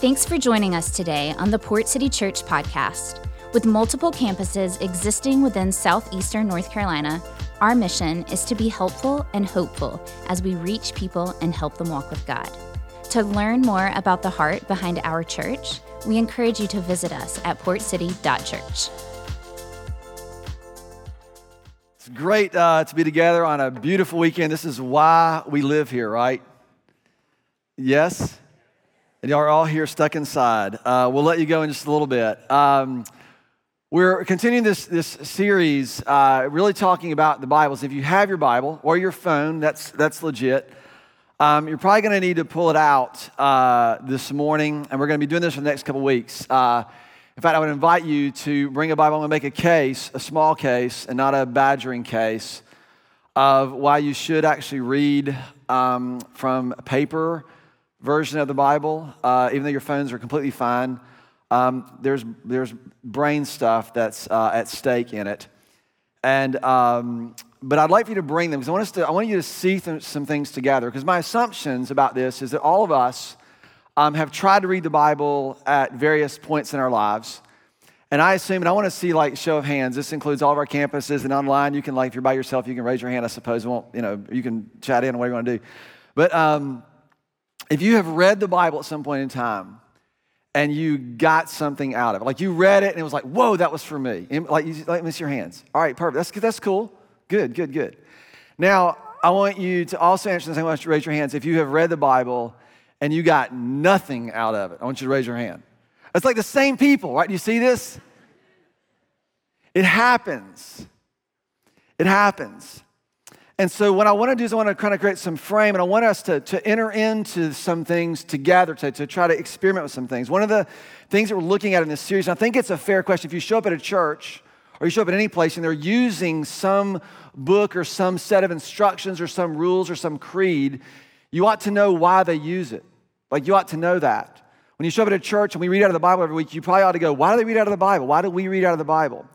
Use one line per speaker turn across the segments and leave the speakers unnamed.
Thanks for joining us today on the Port City Church podcast. With multiple campuses existing within southeastern North Carolina, our mission is to be helpful and hopeful as we reach people and help them walk with God. To learn more about the heart behind our church, we encourage you to visit us at portcity.church.
It's great uh, to be together on a beautiful weekend. This is why we live here, right? Yes? And y'all are all here stuck inside. Uh, we'll let you go in just a little bit. Um, we're continuing this, this series, uh, really talking about the Bibles. If you have your Bible or your phone, that's, that's legit. Um, you're probably going to need to pull it out uh, this morning, and we're going to be doing this for the next couple weeks. Uh, in fact, I would invite you to bring a Bible. I'm going to make a case, a small case, and not a badgering case, of why you should actually read um, from paper version of the Bible, uh, even though your phones are completely fine um, there's, there's brain stuff that's uh, at stake in it. And, um, but I'd like for you to bring them because I want, us to, I want you to see th- some things together. Because my assumptions about this is that all of us um, have tried to read the Bible at various points in our lives. And I assume, and I want to see like show of hands. This includes all of our campuses and online. You can like, if you're by yourself, you can raise your hand. I suppose won't, you know, you can chat in whatever you want to do. But um, if you have read the Bible at some point in time, and you got something out of it. Like you read it and it was like, whoa, that was for me. like, you, me see your hands. All right, perfect. That's, that's cool. Good, good, good. Now, I want you to also answer the same question. Raise your hands if you have read the Bible and you got nothing out of it. I want you to raise your hand. It's like the same people, right? Do you see this? It happens. It happens. And so, what I want to do is, I want to kind of create some frame, and I want us to, to enter into some things together, to, to try to experiment with some things. One of the things that we're looking at in this series, I think it's a fair question. If you show up at a church or you show up at any place and they're using some book or some set of instructions or some rules or some creed, you ought to know why they use it. Like, you ought to know that. When you show up at a church and we read out of the Bible every week, you probably ought to go, Why do they read out of the Bible? Why do we read out of the Bible?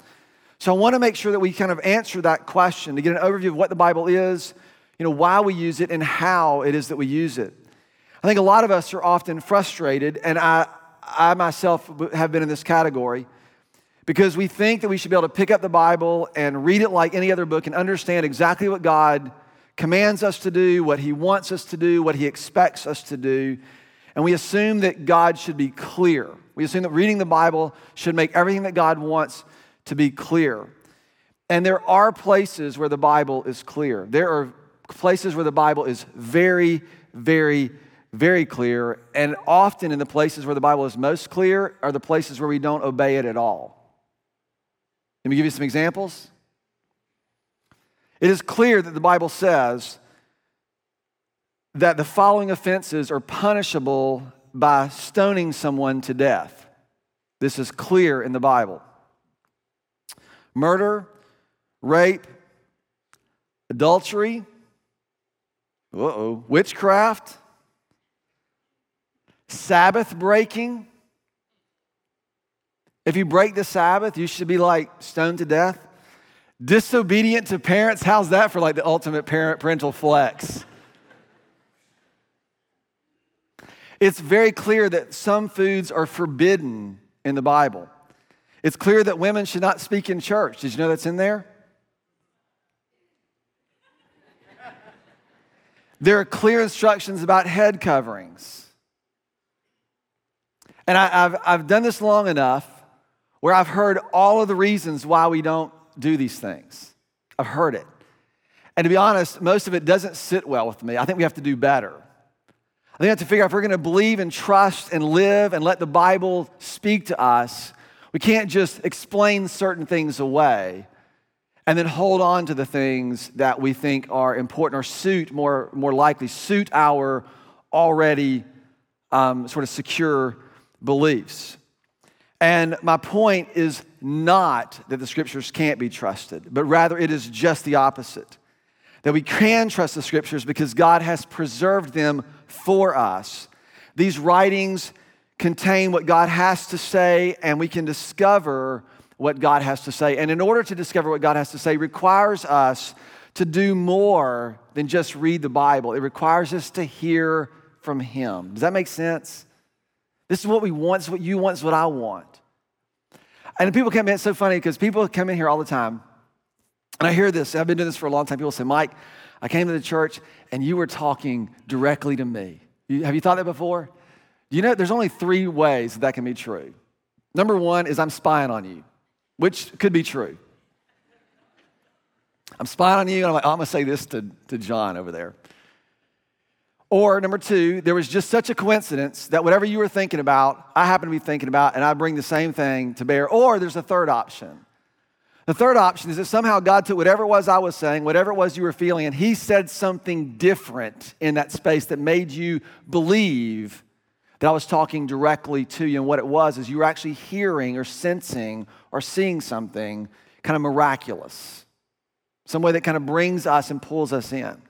So I want to make sure that we kind of answer that question to get an overview of what the Bible is, you know, why we use it, and how it is that we use it. I think a lot of us are often frustrated, and I, I myself have been in this category because we think that we should be able to pick up the Bible and read it like any other book and understand exactly what God commands us to do, what He wants us to do, what He expects us to do. And we assume that God should be clear. We assume that reading the Bible should make everything that God wants to be clear. And there are places where the Bible is clear. There are places where the Bible is very, very, very clear. And often in the places where the Bible is most clear are the places where we don't obey it at all. Let me give you some examples. It is clear that the Bible says that the following offenses are punishable by stoning someone to death. This is clear in the Bible murder, rape, adultery, uh-oh, witchcraft, Sabbath breaking. If you break the Sabbath, you should be like stoned to death. Disobedient to parents, how's that for like the ultimate parent parental flex? It's very clear that some foods are forbidden in the Bible. It's clear that women should not speak in church. Did you know that's in there? There are clear instructions about head coverings. And I, have I've done this long enough where I've heard all of the reasons why we don't do these things. I've heard it. And to be honest, most of it doesn't sit well with me. I think we have to do better. I think we have to figure out if we're going to believe and trust and live and let the Bible speak to us, we can't just explain certain things away and then hold on to the things that we think are important or suit, more, more likely, suit our already um, sort of secure beliefs. And my point is not that the scriptures can't be trusted, but rather it is just the opposite. That we can trust the scriptures because God has preserved them for us. These writings contain what God has to say, and we can discover what God has to say. And in order to discover what God has to say, requires us to do more than just read the Bible. It requires us to hear from Him. Does that make sense? This is what we want, this is what you want, this is what I want. And people come in, it's so funny because people come in here all the time. And I hear this, I've been doing this for a long time. People say, Mike, I came to the church and you were talking directly to me. have you thought that before? You know, there's only three ways that, that can be true. Number one is I'm spying on you, which could be true. I'm spying on you, and I'm like, oh, I'm gonna say this to, to John over there. Or number two, there was just such a coincidence that whatever you were thinking about, I happen to be thinking about, and I bring the same thing to bear. Or there's a third option. The third option is that somehow God took whatever it was I was saying, whatever it was you were feeling, and He said something different in that space that made you believe that I was talking directly to you. And what it was is you were actually hearing or sensing or seeing something kind of miraculous, some way that kind of brings us and pulls us in.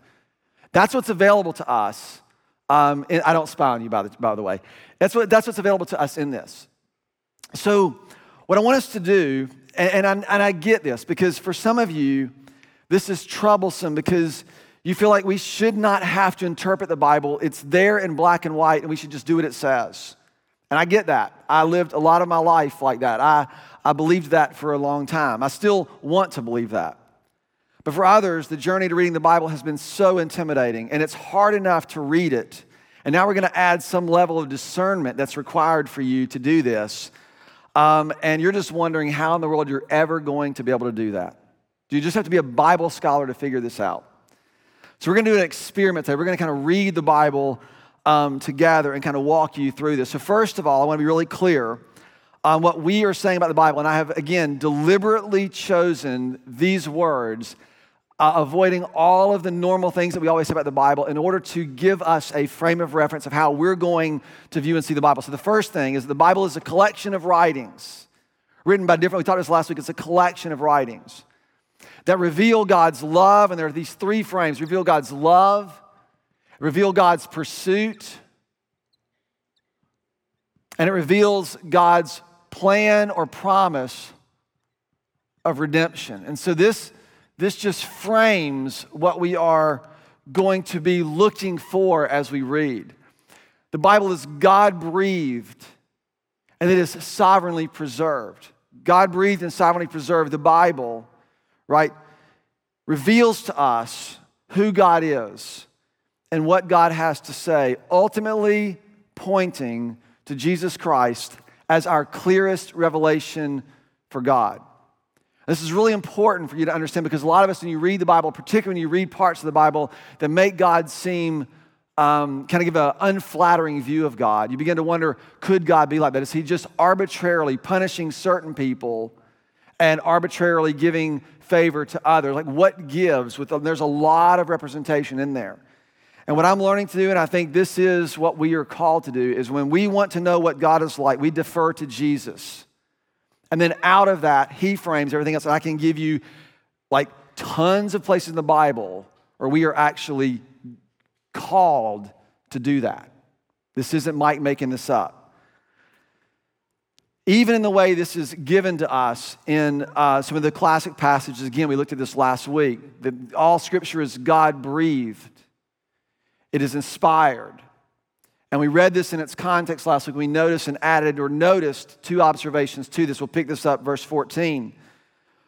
That's what's available to us. Um, I don't spy on you, by the, by the way. That's, what, that's what's available to us in this. So, what I want us to do, and, and, I, and I get this because for some of you, this is troublesome because you feel like we should not have to interpret the Bible. It's there in black and white, and we should just do what it says. And I get that. I lived a lot of my life like that. I, I believed that for a long time. I still want to believe that. But for others, the journey to reading the Bible has been so intimidating, and it's hard enough to read it. And now we're going to add some level of discernment that's required for you to do this. Um, and you're just wondering how in the world you're ever going to be able to do that. Do you just have to be a Bible scholar to figure this out? So we're going to do an experiment today. We're going to kind of read the Bible um, together and kind of walk you through this. So, first of all, I want to be really clear on what we are saying about the Bible. And I have, again, deliberately chosen these words uh, avoiding all of the normal things that we always say about the Bible in order to give us a frame of reference of how we're going to view and see the Bible. So, the first thing is the Bible is a collection of writings written by different, we talked about this last week, it's a collection of writings that reveal God's love. And there are these three frames reveal God's love, reveal God's pursuit, and it reveals God's plan or promise of redemption. And so, this this just frames what we are going to be looking for as we read. The Bible is God breathed and it is sovereignly preserved. God breathed and sovereignly preserved. The Bible, right, reveals to us who God is and what God has to say, ultimately pointing to Jesus Christ as our clearest revelation for God. This is really important for you to understand because a lot of us, when you read the Bible, particularly when you read parts of the Bible that make God seem um, kind of give an unflattering view of God, you begin to wonder could God be like that? Is He just arbitrarily punishing certain people and arbitrarily giving favor to others? Like, what gives? With there's a lot of representation in there. And what I'm learning to do, and I think this is what we are called to do, is when we want to know what God is like, we defer to Jesus. And then out of that, he frames everything else. And I can give you like tons of places in the Bible where we are actually called to do that. This isn't Mike making this up. Even in the way this is given to us in uh, some of the classic passages, again, we looked at this last week, that all scripture is God breathed, it is inspired. And we read this in its context last week. We noticed and added or noticed two observations to this. We'll pick this up, verse 14.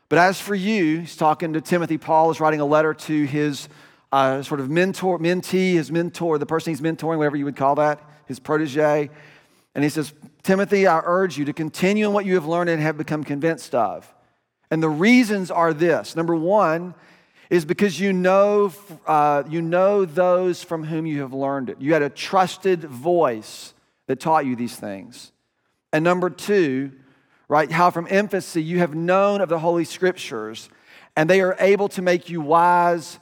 But as for you, he's talking to Timothy. Paul is writing a letter to his uh, sort of mentor, mentee, his mentor, the person he's mentoring, whatever you would call that, his protege. And he says, Timothy, I urge you to continue in what you have learned and have become convinced of. And the reasons are this number one, is because you know, uh, you know those from whom you have learned it. You had a trusted voice that taught you these things. And number two, right, how from infancy you have known of the Holy Scriptures, and they are able to make you wise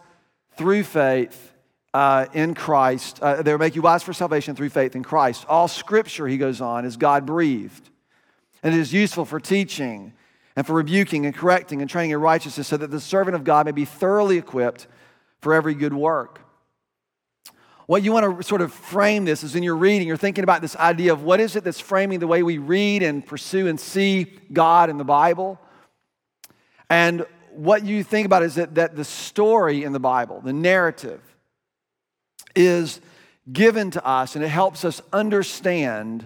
through faith uh, in Christ. Uh, they will make you wise for salvation through faith in Christ. All Scripture, he goes on, is God breathed, and it is useful for teaching and for rebuking and correcting and training in righteousness, so that the servant of God may be thoroughly equipped for every good work. What you want to sort of frame this is in your reading, you're thinking about this idea of what is it that's framing the way we read and pursue and see God in the Bible. And what you think about is that, that the story in the Bible, the narrative, is given to us and it helps us understand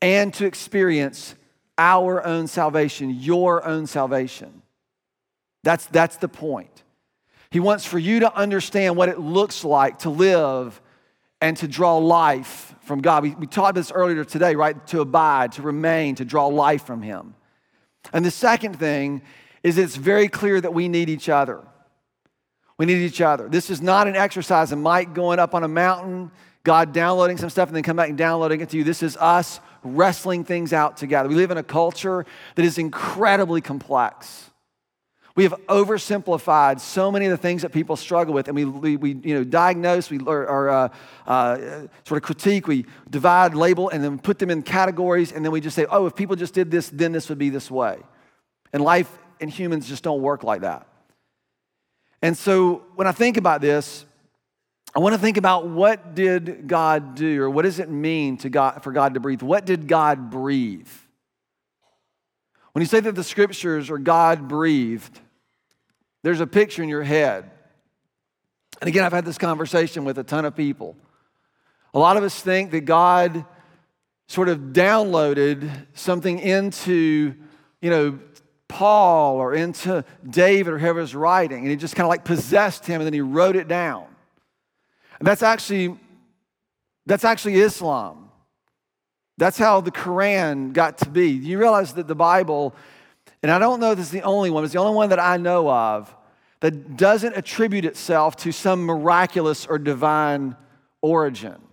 and to experience our own salvation, your own salvation. That's, that's the point. He wants for you to understand what it looks like to live and to draw life from God. We, we talked this earlier today, right? To abide, to remain, to draw life from Him. And the second thing is it's very clear that we need each other. We need each other. This is not an exercise of Mike going up on a mountain, God downloading some stuff, and then come back and downloading it to you. This is us wrestling things out together. We live in a culture that is incredibly complex. We have oversimplified so many of the things that people struggle with, and we, we, we you know, diagnose, we or, or uh, uh, sort of critique, we divide, label, and then put them in categories, and then we just say, oh, if people just did this, then this would be this way. And life and humans just don't work like that. And so when I think about this, I want to think about what did God do or what does it mean to God, for God to breathe? What did God breathe? When you say that the scriptures are God breathed, there's a picture in your head. And again, I've had this conversation with a ton of people. A lot of us think that God sort of downloaded something into, you know, Paul or into David or whoever's writing, and he just kind of like possessed him and then he wrote it down. And that's actually that's actually Islam. That's how the Quran got to be. You realize that the Bible, and I don't know if this is the only one, it's the only one that I know of that doesn't attribute itself to some miraculous or divine origin.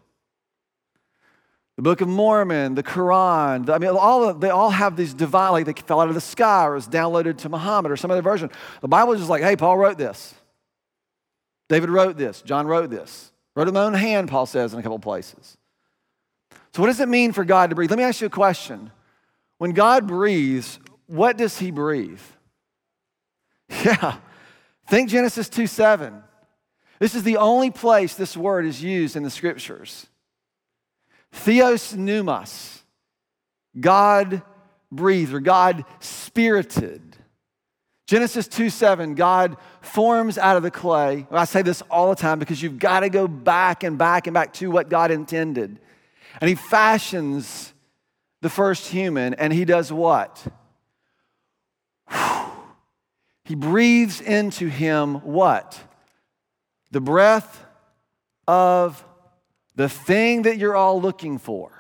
The Book of Mormon, the Quran, I mean, all of, they all have these divine, like they fell out of the sky or was downloaded to Muhammad or some other version. The Bible is just like, hey, Paul wrote this. David wrote this. John wrote this. Wrote it in my own hand, Paul says in a couple places. So, what does it mean for God to breathe? Let me ask you a question. When God breathes, what does he breathe? Yeah. Think Genesis 2 7. This is the only place this word is used in the scriptures. Theos pneumos, God breathed or God spirited. Genesis 2 7, God forms out of the clay. I say this all the time because you've got to go back and back and back to what God intended. And He fashions the first human, and He does what? He breathes into him what? The breath of the thing that you're all looking for.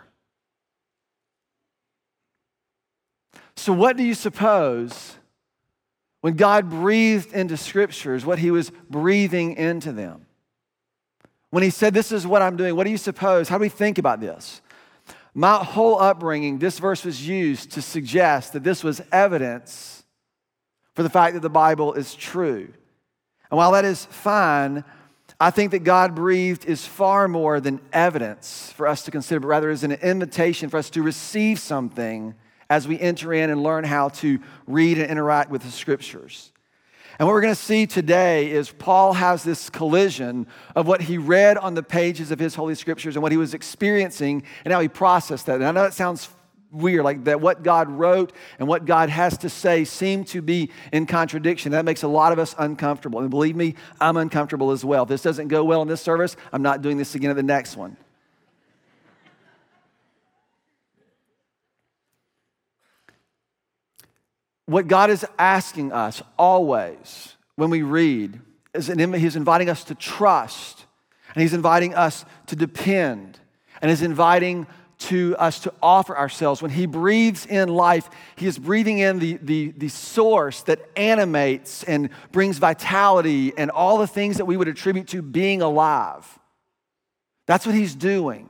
So, what do you suppose when God breathed into scriptures, what he was breathing into them? When he said, This is what I'm doing, what do you suppose? How do we think about this? My whole upbringing, this verse was used to suggest that this was evidence for the fact that the Bible is true. And while that is fine, I think that God breathed is far more than evidence for us to consider, but rather is an invitation for us to receive something as we enter in and learn how to read and interact with the scriptures. And what we're going to see today is Paul has this collision of what he read on the pages of his Holy Scriptures and what he was experiencing and how he processed that. And I know it sounds weird, like that what God wrote and what God has to say seem to be in contradiction. That makes a lot of us uncomfortable. And believe me, I'm uncomfortable as well. If this doesn't go well in this service, I'm not doing this again at the next one. What God is asking us always when we read is an, He's inviting us to trust, and He's inviting us to depend, and He's inviting to us to offer ourselves. When He breathes in life, He is breathing in the, the, the source that animates and brings vitality and all the things that we would attribute to being alive. That's what He's doing.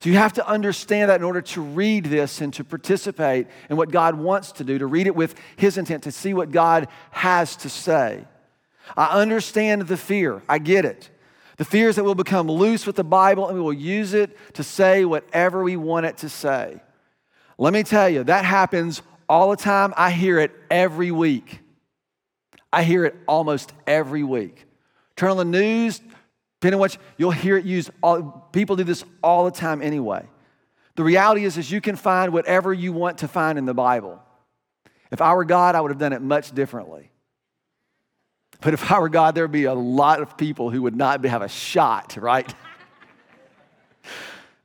So you have to understand that in order to read this and to participate in what God wants to do, to read it with His intent, to see what God has to say. I understand the fear, I get it. The fear is that we'll become loose with the Bible and we will use it to say whatever we want it to say. Let me tell you, that happens all the time. I hear it every week. I hear it almost every week. Turn on the news, depending on what you'll hear it used. All, people do this all the time anyway. The reality is, is you can find whatever you want to find in the Bible. If I were God, I would have done it much differently. But if I were God, there'd be a lot of people who would not have a shot, right?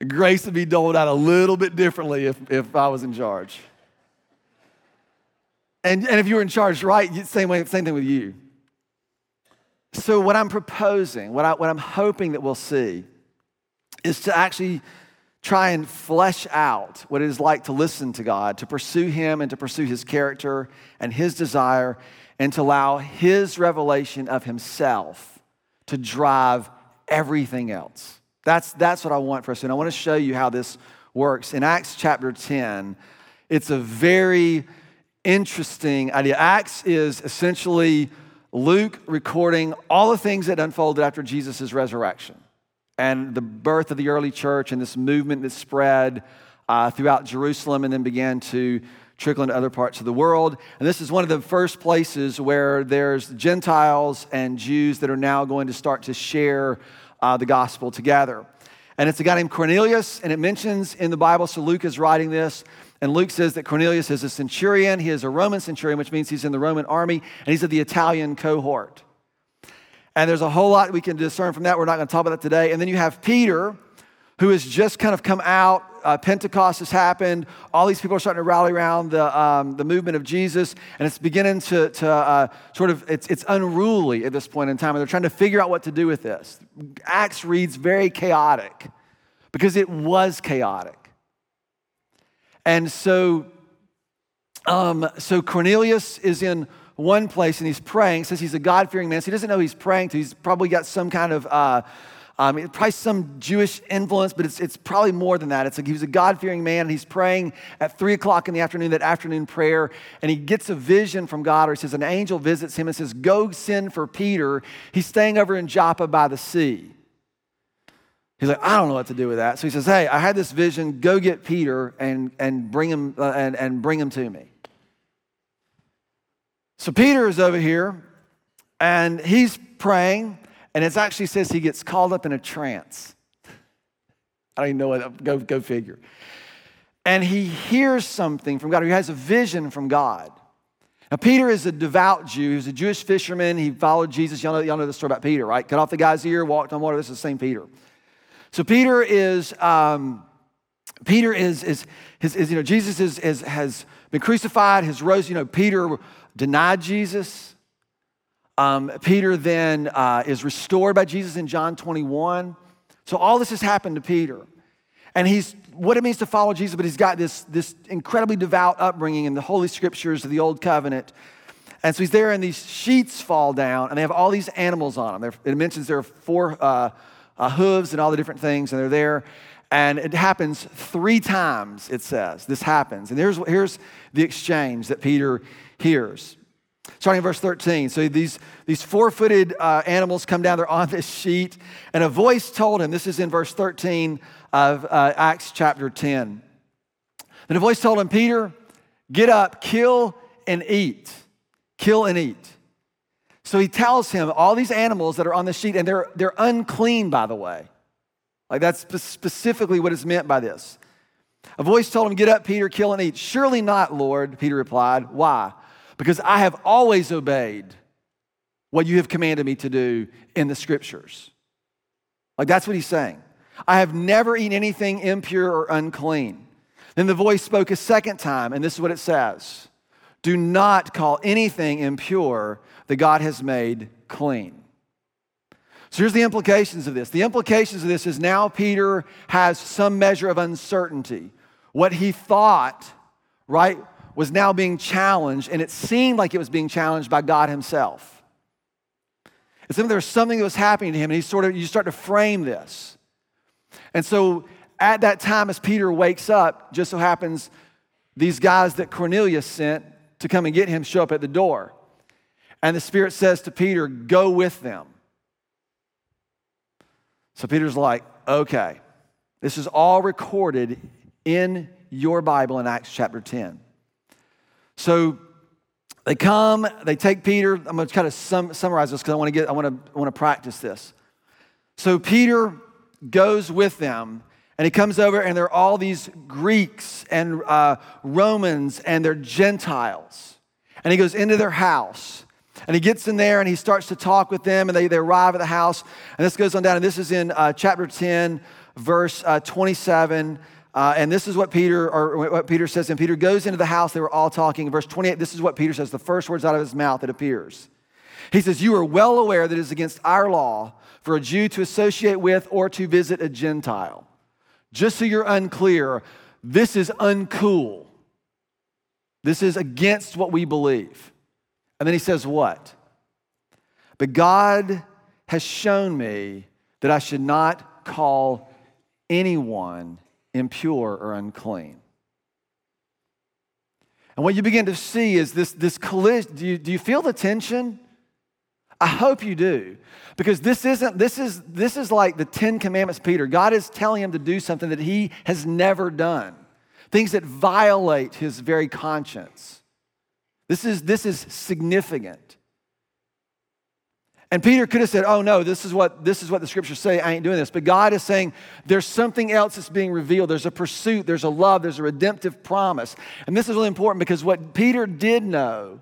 Grace would be doled out a little bit differently if, if I was in charge. And, and if you were in charge, right, same, way, same thing with you. So, what I'm proposing, what, I, what I'm hoping that we'll see, is to actually try and flesh out what it is like to listen to God, to pursue Him and to pursue His character and His desire, and to allow His revelation of Himself to drive everything else. That's, that's what I want for us. And I want to show you how this works. In Acts chapter 10, it's a very interesting idea. Acts is essentially Luke recording all the things that unfolded after Jesus' resurrection and the birth of the early church and this movement that spread uh, throughout Jerusalem and then began to trickle into other parts of the world. And this is one of the first places where there's Gentiles and Jews that are now going to start to share uh, the gospel together. And it's a guy named Cornelius, and it mentions in the Bible, so Luke is writing this, and Luke says that Cornelius is a centurion. He is a Roman centurion, which means he's in the Roman army, and he's of the Italian cohort. And there's a whole lot we can discern from that. We're not going to talk about that today. And then you have Peter, who has just kind of come out. Uh, Pentecost has happened. All these people are starting to rally around the, um, the movement of Jesus, and it's beginning to, to uh, sort of, it's, it's unruly at this point in time, and they're trying to figure out what to do with this. Acts reads very chaotic because it was chaotic. And so, um, so Cornelius is in one place and he's praying, says he's a God fearing man. So he doesn't know he's praying to. He's probably got some kind of, uh, um, probably some Jewish influence, but it's, it's probably more than that. It's like he was a God fearing man and he's praying at three o'clock in the afternoon, that afternoon prayer, and he gets a vision from God, or he says, an angel visits him and says, Go send for Peter. He's staying over in Joppa by the sea. He's like, I don't know what to do with that. So he says, Hey, I had this vision. Go get Peter and, and, bring, him, uh, and, and bring him to me. So Peter is over here and he's praying, and it actually says he gets called up in a trance. I don't even know what, go, go figure. And he hears something from God, he has a vision from God. Now, Peter is a devout Jew. He's a Jewish fisherman. He followed Jesus. Y'all know, y'all know the story about Peter, right? Cut off the guy's ear, walked on water. This is the same Peter. So Peter is, um, Peter is, is, is, is, you know, Jesus is, is, has been crucified, has rose. You know, Peter denied Jesus. Um, Peter then uh, is restored by Jesus in John 21. So all this has happened to Peter. And he's what it means to follow Jesus, but he's got this, this incredibly devout upbringing in the Holy Scriptures of the Old Covenant. And so he's there, and these sheets fall down, and they have all these animals on them. it mentions there are four uh, uh, hooves and all the different things, and they're there. And it happens three times, it says. This happens. And here's, here's the exchange that Peter hears. Starting in verse 13. So these, these four footed uh, animals come down, they're on this sheet, and a voice told him, this is in verse 13 of uh, Acts chapter 10. And a voice told him, Peter, get up, kill and eat. Kill and eat. So he tells him all these animals that are on the sheet, and they're, they're unclean, by the way. Like that's specifically what is meant by this. A voice told him, Get up, Peter, kill and eat. Surely not, Lord, Peter replied. Why? Because I have always obeyed what you have commanded me to do in the scriptures. Like that's what he's saying. I have never eaten anything impure or unclean. Then the voice spoke a second time, and this is what it says Do not call anything impure that God has made clean. So here's the implications of this. The implications of this is now Peter has some measure of uncertainty. What he thought, right, was now being challenged, and it seemed like it was being challenged by God Himself. It's like there was something that was happening to him, and he sort of you start to frame this. And so at that time, as Peter wakes up, just so happens these guys that Cornelius sent to come and get him show up at the door. And the Spirit says to Peter, Go with them. So Peter's like, Okay, this is all recorded in your Bible in Acts chapter 10. So they come, they take Peter. I'm going to kind of sum, summarize this because I want to get, I want to, I want to practice this. So Peter goes with them, and he comes over, and there are all these Greeks and uh, Romans, and they're Gentiles. And he goes into their house, and he gets in there, and he starts to talk with them, and they, they arrive at the house. And this goes on down, and this is in uh, chapter 10, verse uh, 27. Uh, and this is what Peter, or what Peter says. And Peter goes into the house. They were all talking. Verse 28, this is what Peter says, the first words out of his mouth, it appears. He says, You are well aware that it is against our law for a Jew to associate with or to visit a Gentile. Just so you're unclear, this is uncool. This is against what we believe. And then he says, What? But God has shown me that I should not call anyone impure or unclean. And what you begin to see is this, this collision. Do you, do you feel the tension? I hope you do. Because this isn't, this is, this is like the Ten Commandments, Peter. God is telling him to do something that he has never done, things that violate his very conscience. This is, this is significant. And Peter could have said, Oh no, this is what this is what the scriptures say. I ain't doing this. But God is saying there's something else that's being revealed. There's a pursuit, there's a love, there's a redemptive promise. And this is really important because what Peter did know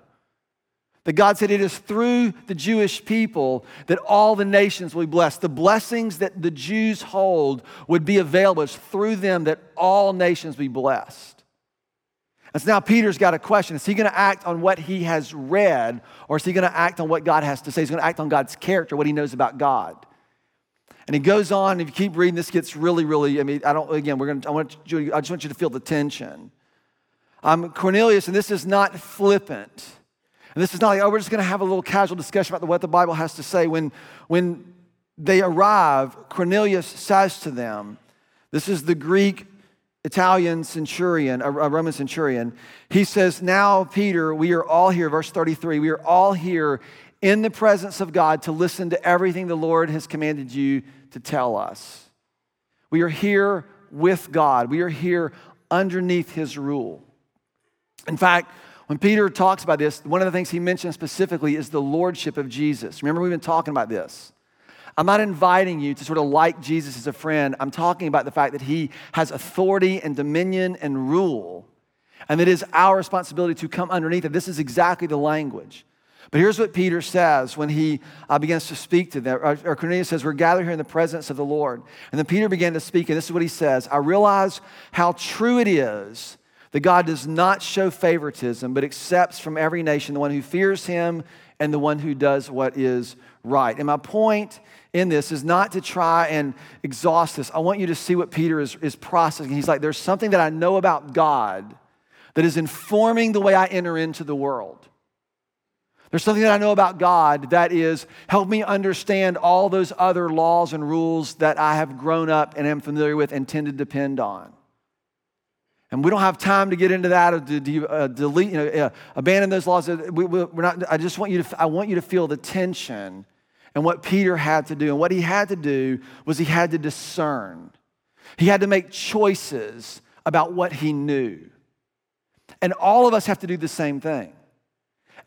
that God said it is through the Jewish people that all the nations will be blessed. The blessings that the Jews hold would be available. It's through them that all nations be blessed. And so now Peter's got a question. Is he going to act on what he has read, or is he going to act on what God has to say? He's going to act on God's character, what he knows about God. And he goes on, if you keep reading, this gets really, really, I mean, I don't, again, we're going to, I, want you, I just want you to feel the tension. Um, Cornelius, and this is not flippant. And this is not like, oh, we're just going to have a little casual discussion about what the Bible has to say. When, when they arrive, Cornelius says to them, this is the Greek Italian centurion, a, Roman centurion, he says, Now, Peter, we are all here, verse 33, we are all here in the presence of God to listen to everything the Lord has commanded you to tell us. We are here with God, we are here underneath his rule. In fact, when Peter talks about this, one of the things he mentions specifically is the lordship of Jesus. Remember, we've been talking about this. I'm not inviting you to sort of like Jesus as a friend. I'm talking about the fact that he has authority and dominion and rule, and it is our responsibility to come underneath it. This is exactly the language. But here's what Peter says when he uh, begins to speak to them. Or, or Cornelius says, We're gathered here in the presence of the Lord. And then Peter began to speak, and this is what he says I realize how true it is that God does not show favoritism, but accepts from every nation the one who fears him and the one who does what is right. And my point in this is not to try and exhaust this. I want you to see what Peter is, is processing. He's like, there's something that I know about God that is informing the way I enter into the world. There's something that I know about God that is help me understand all those other laws and rules that I have grown up and am familiar with and tend to depend on. And we don't have time to get into that or to, uh, delete, you know, uh, abandon those laws. We, are not, I just want you to, I want you to feel the tension and what Peter had to do. And what he had to do was he had to discern, he had to make choices about what he knew. And all of us have to do the same thing.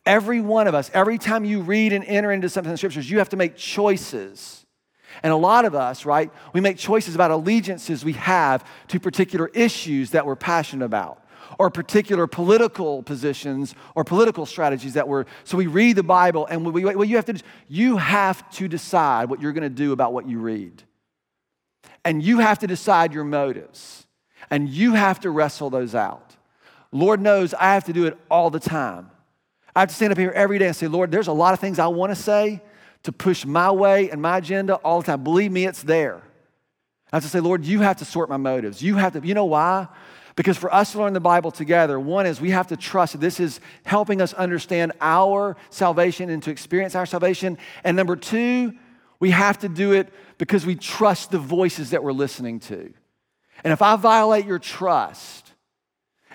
Every one of us, every time you read and enter into something in the scriptures, you have to make choices. And a lot of us, right, we make choices about allegiances we have to particular issues that we're passionate about or particular political positions or political strategies that were. So we read the Bible, and we, what you have to you have to decide what you're going to do about what you read, and you have to decide your motives, and you have to wrestle those out. Lord knows I have to do it all the time. I have to stand up here every day and say, Lord, there's a lot of things I want to say to push my way and my agenda all the time. Believe me, it's there. I have to say, Lord, you have to sort my motives. You have to, you know why? Because for us to learn the Bible together, one is we have to trust that this is helping us understand our salvation and to experience our salvation. And number two, we have to do it because we trust the voices that we're listening to. And if I violate your trust,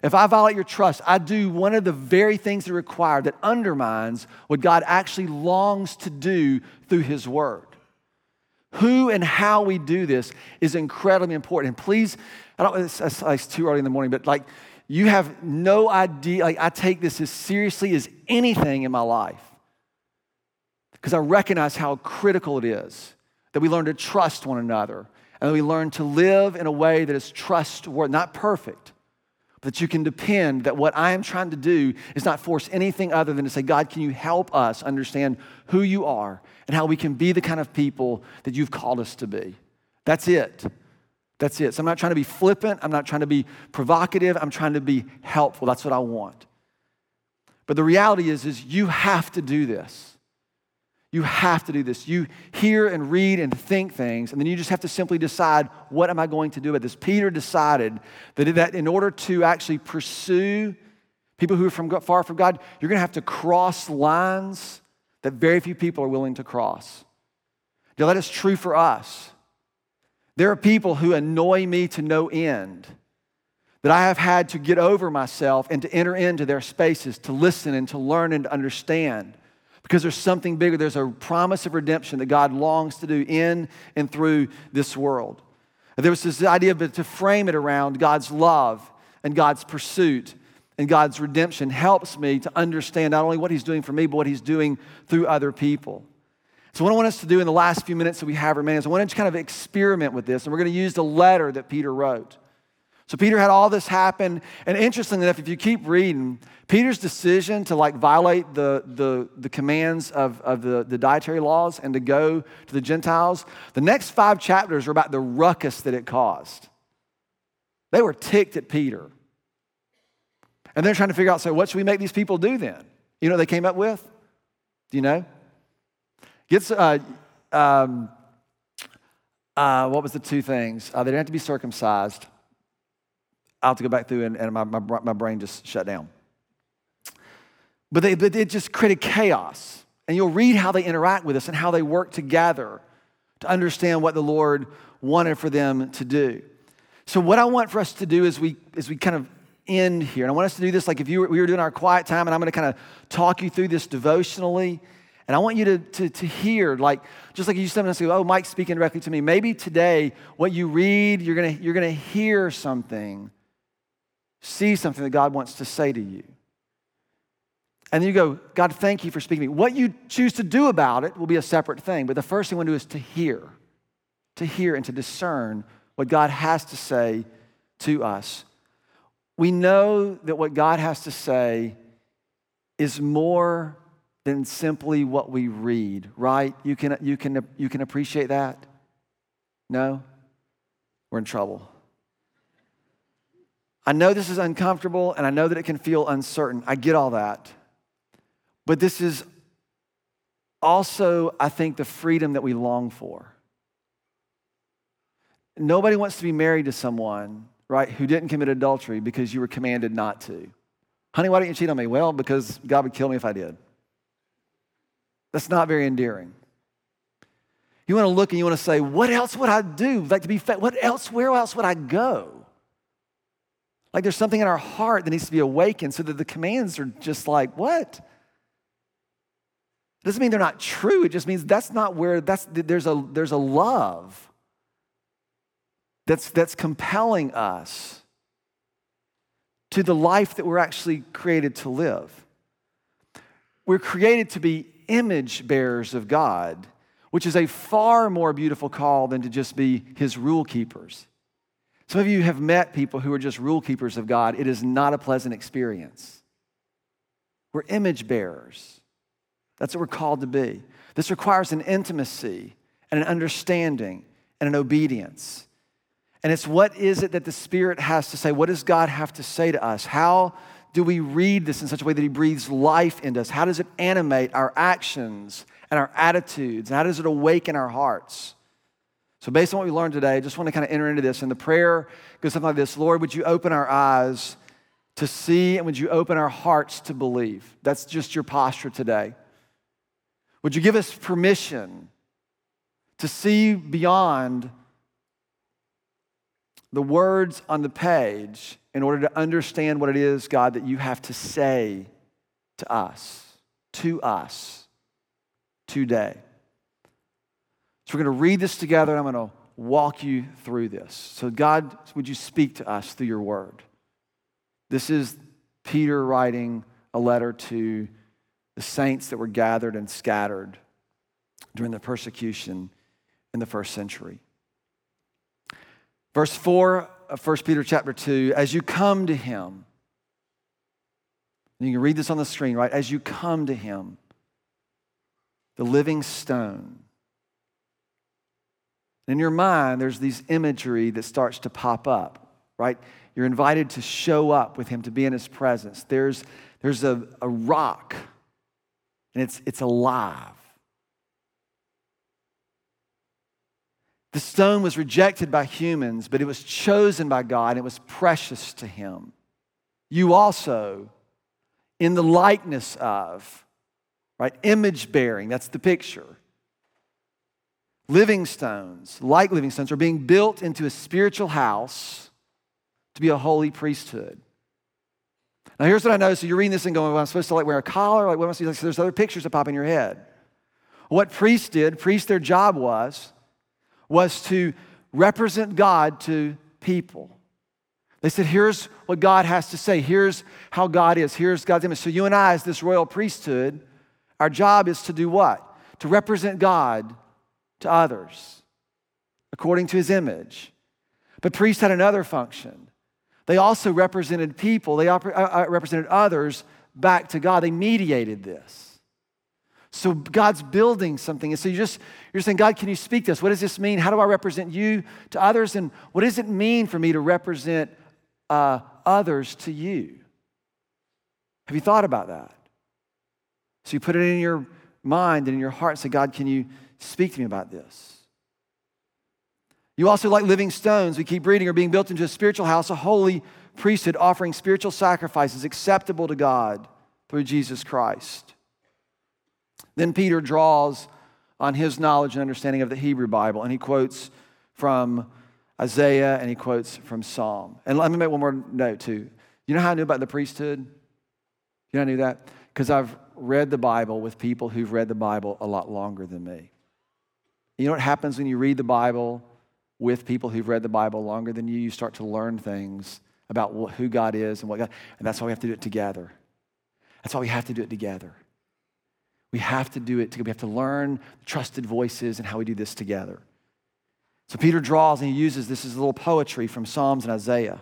if I violate your trust, I do one of the very things that are required that undermines what God actually longs to do through His Word. Who and how we do this is incredibly important. And please I don't, it's, it's too early in the morning, but like, you have no idea. Like, I take this as seriously as anything in my life because I recognize how critical it is that we learn to trust one another and that we learn to live in a way that is trustworthy, not perfect, but that you can depend that what I am trying to do is not force anything other than to say, God, can you help us understand who you are and how we can be the kind of people that you've called us to be? That's it. That's it. So I'm not trying to be flippant. I'm not trying to be provocative. I'm trying to be helpful. That's what I want. But the reality is, is you have to do this. You have to do this. You hear and read and think things, and then you just have to simply decide, what am I going to do about this? Peter decided that, in order to actually pursue people who are from far from God, you're going to have to cross lines that very few people are willing to cross. Now, that is true for us. There are people who annoy me to no end that I have had to get over myself and to enter into their spaces, to listen and to learn and to understand because there's something bigger. There's a promise of redemption that God longs to do in and through this world. There was this idea of to frame it around God's love and God's pursuit and God's redemption helps me to understand not only what He's doing for me, but what He's doing through other people. So, what I want us to do in the last few minutes that we have remaining is I want to kind of experiment with this, and we're going to use the letter that Peter wrote. So Peter had all this happen. And interestingly enough, if you keep reading, Peter's decision to like violate the, the, the commands of, of the, the dietary laws and to go to the Gentiles, the next five chapters are about the ruckus that it caused. They were ticked at Peter. And they're trying to figure out, so what should we make these people do then? You know they came up with? Do you know? Gets, uh, um, uh, what was the two things? Uh, they didn't have to be circumcised. I'll have to go back through and, and my, my, my brain just shut down. But, they, but it just created chaos. And you'll read how they interact with us and how they work together to understand what the Lord wanted for them to do. So, what I want for us to do is we, is we kind of end here. And I want us to do this like if you were, we were doing our quiet time, and I'm going to kind of talk you through this devotionally. And I want you to, to, to hear, like, just like you sometimes say, oh, Mike's speaking directly to me. Maybe today, what you read, you're going you're going to hear something see something that God wants to say to you. And then you go, God, thank you for speaking to me. What you choose to do about it will be a separate thing. But the first thing we want to do is to hear, to hear and to discern what God has to say to us. We know that what God has to say is more than simply what we read, right? You can, you can, you can appreciate that? No? We're in trouble. I know this is uncomfortable and I know that it can feel uncertain. I get all that. But this is also, I think, the freedom that we long for. Nobody wants to be married to someone, right, who didn't commit adultery because you were commanded not to. Honey, why didn't you cheat on me? Well, because God would kill me if I did. That's not very endearing. You want to look and you want to say, what else would I do? Like to be fed, what else, where else would I go? Like there's something in our heart that needs to be awakened so that the commands are just like, what? It doesn't mean they're not true. It just means that's not where that's there's a there's a love that's that's compelling us to the life that we're actually created to live. We're created to be image bearers of God, which is a far more beautiful call than to just be his rule keepers. Some of you have met people who are just rule keepers of God. It is not a pleasant experience. We're image bearers. That's what we're called to be. This requires an intimacy and an understanding and an obedience. And it's what is it that the Spirit has to say? What does God have to say to us? How do we read this in such a way that He breathes life into us? How does it animate our actions and our attitudes? And how does it awaken our hearts? So, based on what we learned today, I just want to kind of enter into this. And the prayer goes something like this Lord, would you open our eyes to see and would you open our hearts to believe? That's just your posture today. Would you give us permission to see beyond the words on the page in order to understand what it is, God, that you have to say to us, to us today? So we're going to read this together and I'm going to walk you through this. So, God, would you speak to us through your word? This is Peter writing a letter to the saints that were gathered and scattered during the persecution in the first century. Verse 4 of 1 Peter chapter 2 as you come to him, you can read this on the screen, right? As you come to him, the living stone in your mind, there's these imagery that starts to pop up, right? You're invited to show up with him, to be in his presence. There's, there's a, a rock, and it's, it's alive. The stone was rejected by humans, but it was chosen by God, and it was precious to him. You also, in the likeness of, right, image bearing, that's the picture. Living stones, like living stones, are being built into a spiritual house to be a holy priesthood. Now, here's what I know. So you're reading this and going, well, I'm supposed to like wear a collar? Like, what am I supposed to? Like, so there's other pictures that pop in your head. What priests did, priests, their job was, was to represent God to people. They said, here's what God has to say. Here's how God is. Here's God's image. So you and I, as this royal priesthood, our job is to do what? To represent God to others according to his image. But priests had another function. They also represented people, they uh, uh, represented others back to God. They mediated this. So God's building something. And so you just you're saying, God, can you speak to us? What does this mean? How do I represent you to others? And what does it mean for me to represent uh, others to you? Have you thought about that? So you put it in your mind and in your heart and say, God, can you speak to me about this? You also, like living stones, we keep reading, are being built into a spiritual house, a holy priesthood, offering spiritual sacrifices acceptable to God through Jesus Christ. Then Peter draws on his knowledge and understanding of the Hebrew Bible, and he quotes from Isaiah and he quotes from Psalm. And let me make one more note, too. You know how I knew about the priesthood? You know I knew that? Because I've read the Bible with people who've read the Bible a lot longer than me. You know what happens when you read the Bible with people who've read the Bible longer than you? You start to learn things about who God is and what God, and that's why we have to do it together. That's why we have to do it together. We have to do it together. We have to learn trusted voices and how we do this together. So Peter draws and he uses this as a little poetry from Psalms and Isaiah.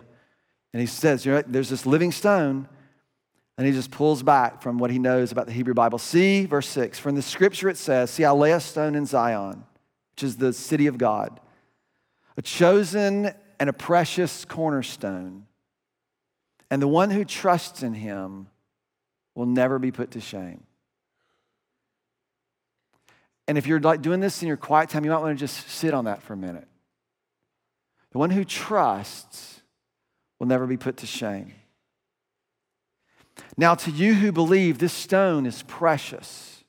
And he says, you know, there's this living stone, and he just pulls back from what he knows about the Hebrew Bible. See, verse 6, from the scripture it says, See, I lay a stone in Zion, which is the city of God, a chosen and a precious cornerstone. And the one who trusts in him will never be put to shame. And if you're like doing this in your quiet time, you might want to just sit on that for a minute. The one who trusts will never be put to shame. Now, to you who believe, this stone is precious.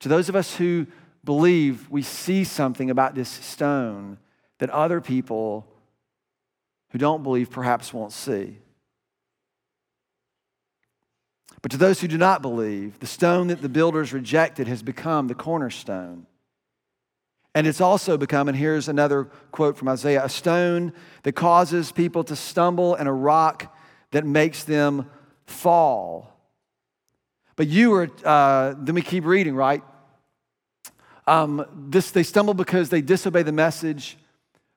To those of us who believe, we see something about this stone that other people who don't believe perhaps won't see. But to those who do not believe, the stone that the builders rejected has become the cornerstone. And it's also become, and here's another quote from Isaiah a stone that causes people to stumble and a rock that makes them fall. But you are, uh, then we keep reading, right? Um, this, they stumble because they disobey the message,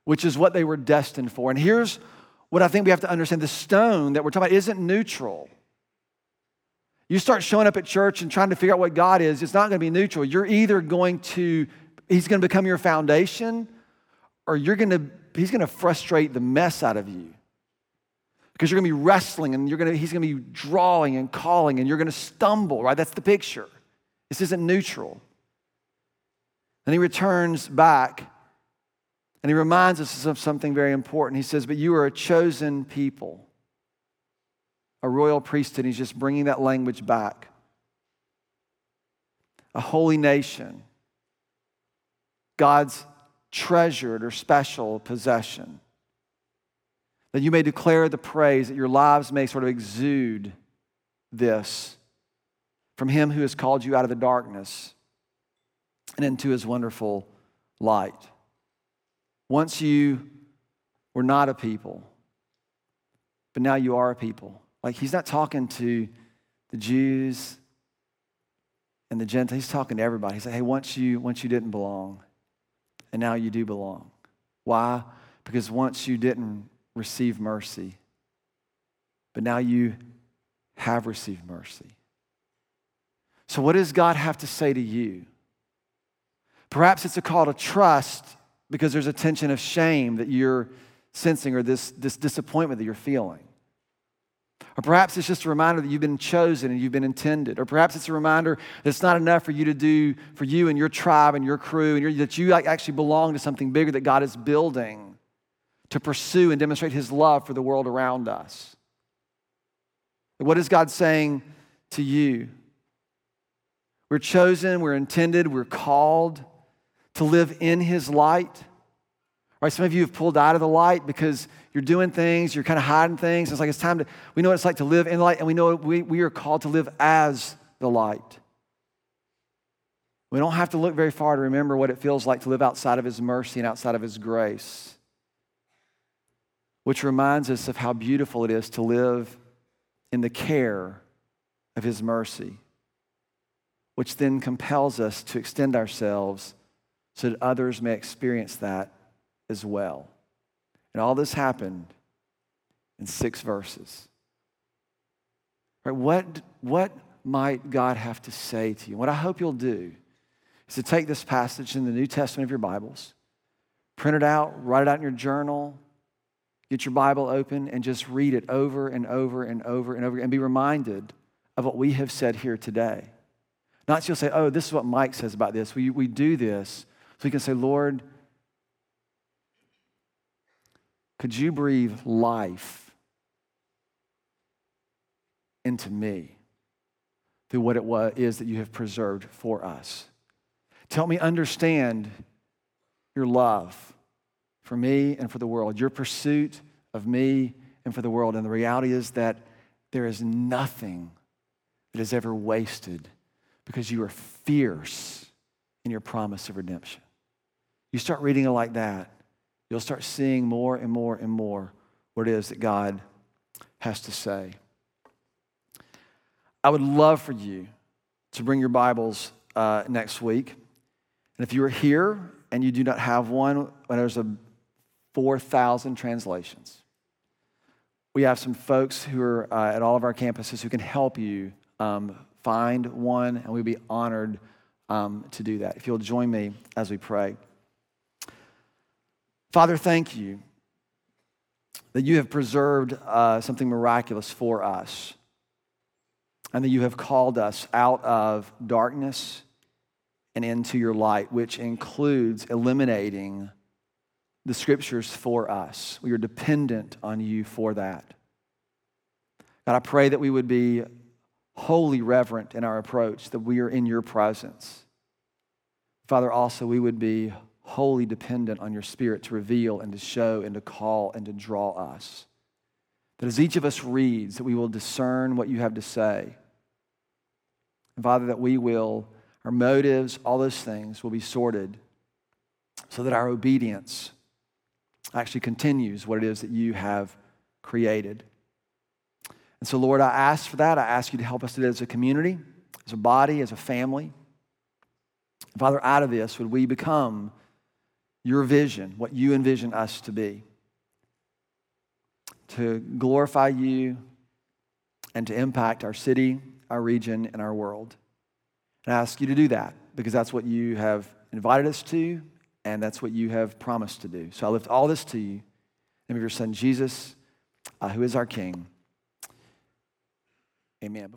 which is what they were destined for. And here's what I think we have to understand the stone that we're talking about isn't neutral. You start showing up at church and trying to figure out what God is, it's not going to be neutral. You're either going to, He's going to become your foundation, or you're going to, He's going to frustrate the mess out of you. Because you're going to be wrestling and you're going to, He's going to be drawing and calling and you're going to stumble, right? That's the picture. This isn't neutral. And He returns back and He reminds us of something very important. He says, But you are a chosen people a royal priesthood. He's just bringing that language back. A holy nation, God's treasured or special possession. That you may declare the praise, that your lives may sort of exude this from Him who has called you out of the darkness and into His wonderful light. Once you were not a people, but now you are a people. Like he's not talking to the Jews and the Gentiles. He's talking to everybody. He's like, hey, once you, once you didn't belong, and now you do belong. Why? Because once you didn't receive mercy, but now you have received mercy. So, what does God have to say to you? Perhaps it's a call to trust because there's a tension of shame that you're sensing or this, this disappointment that you're feeling. Or perhaps it's just a reminder that you've been chosen and you've been intended. Or perhaps it's a reminder that it's not enough for you to do for you and your tribe and your crew, and that you actually belong to something bigger that God is building to pursue and demonstrate His love for the world around us. What is God saying to you? We're chosen, we're intended, we're called to live in His light. Right? Some of you have pulled out of the light because you're doing things, you're kind of hiding things. It's like it's time to, we know what it's like to live in the light, and we know we, we are called to live as the light. We don't have to look very far to remember what it feels like to live outside of His mercy and outside of His grace, which reminds us of how beautiful it is to live in the care of His mercy, which then compels us to extend ourselves so that others may experience that as well. And all this happened in six verses. Right, what, what might God have to say to you? What I hope you'll do is to take this passage in the New Testament of your Bibles, print it out, write it out in your journal, get your Bible open, and just read it over and over and over and over, and be reminded of what we have said here today. Not just say, oh, this is what Mike says about this. We, we do this so we can say, Lord, could you breathe life into me through what it is that you have preserved for us? Help me understand your love for me and for the world, your pursuit of me and for the world. And the reality is that there is nothing that is ever wasted because you are fierce in your promise of redemption. You start reading it like that, you'll start seeing more and more and more what it is that God has to say. I would love for you to bring your Bibles uh, next week. And if you are here and you do not have one, there's a 4,000 translations. We have some folks who are uh, at all of our campuses who can help you um, find one, and we'd be honored um, to do that. If you'll join me as we pray. Father, thank you that you have preserved uh, something miraculous for us and that you have called us out of darkness and into your light, which includes eliminating the scriptures for us. We are dependent on you for that. God, I pray that we would be wholly reverent in our approach, that we are in your presence. Father, also, we would be wholly dependent on your Spirit to reveal and to show and to call and to draw us. That as each of us reads, that we will discern what you have to say. And Father, that we will, our motives, all those things will be sorted so that our obedience actually continues what it is that you have created. And so, Lord, I ask for that. I ask you to help us today as a community, as a body, as a family. Father, out of this, would we become your vision, what you envision us to be, to glorify you and to impact our city, our region, and our world. And I ask you to do that because that's what you have invited us to and that's what you have promised to do. So I lift all this to you. In the name of your son, Jesus, uh, who is our King. Amen.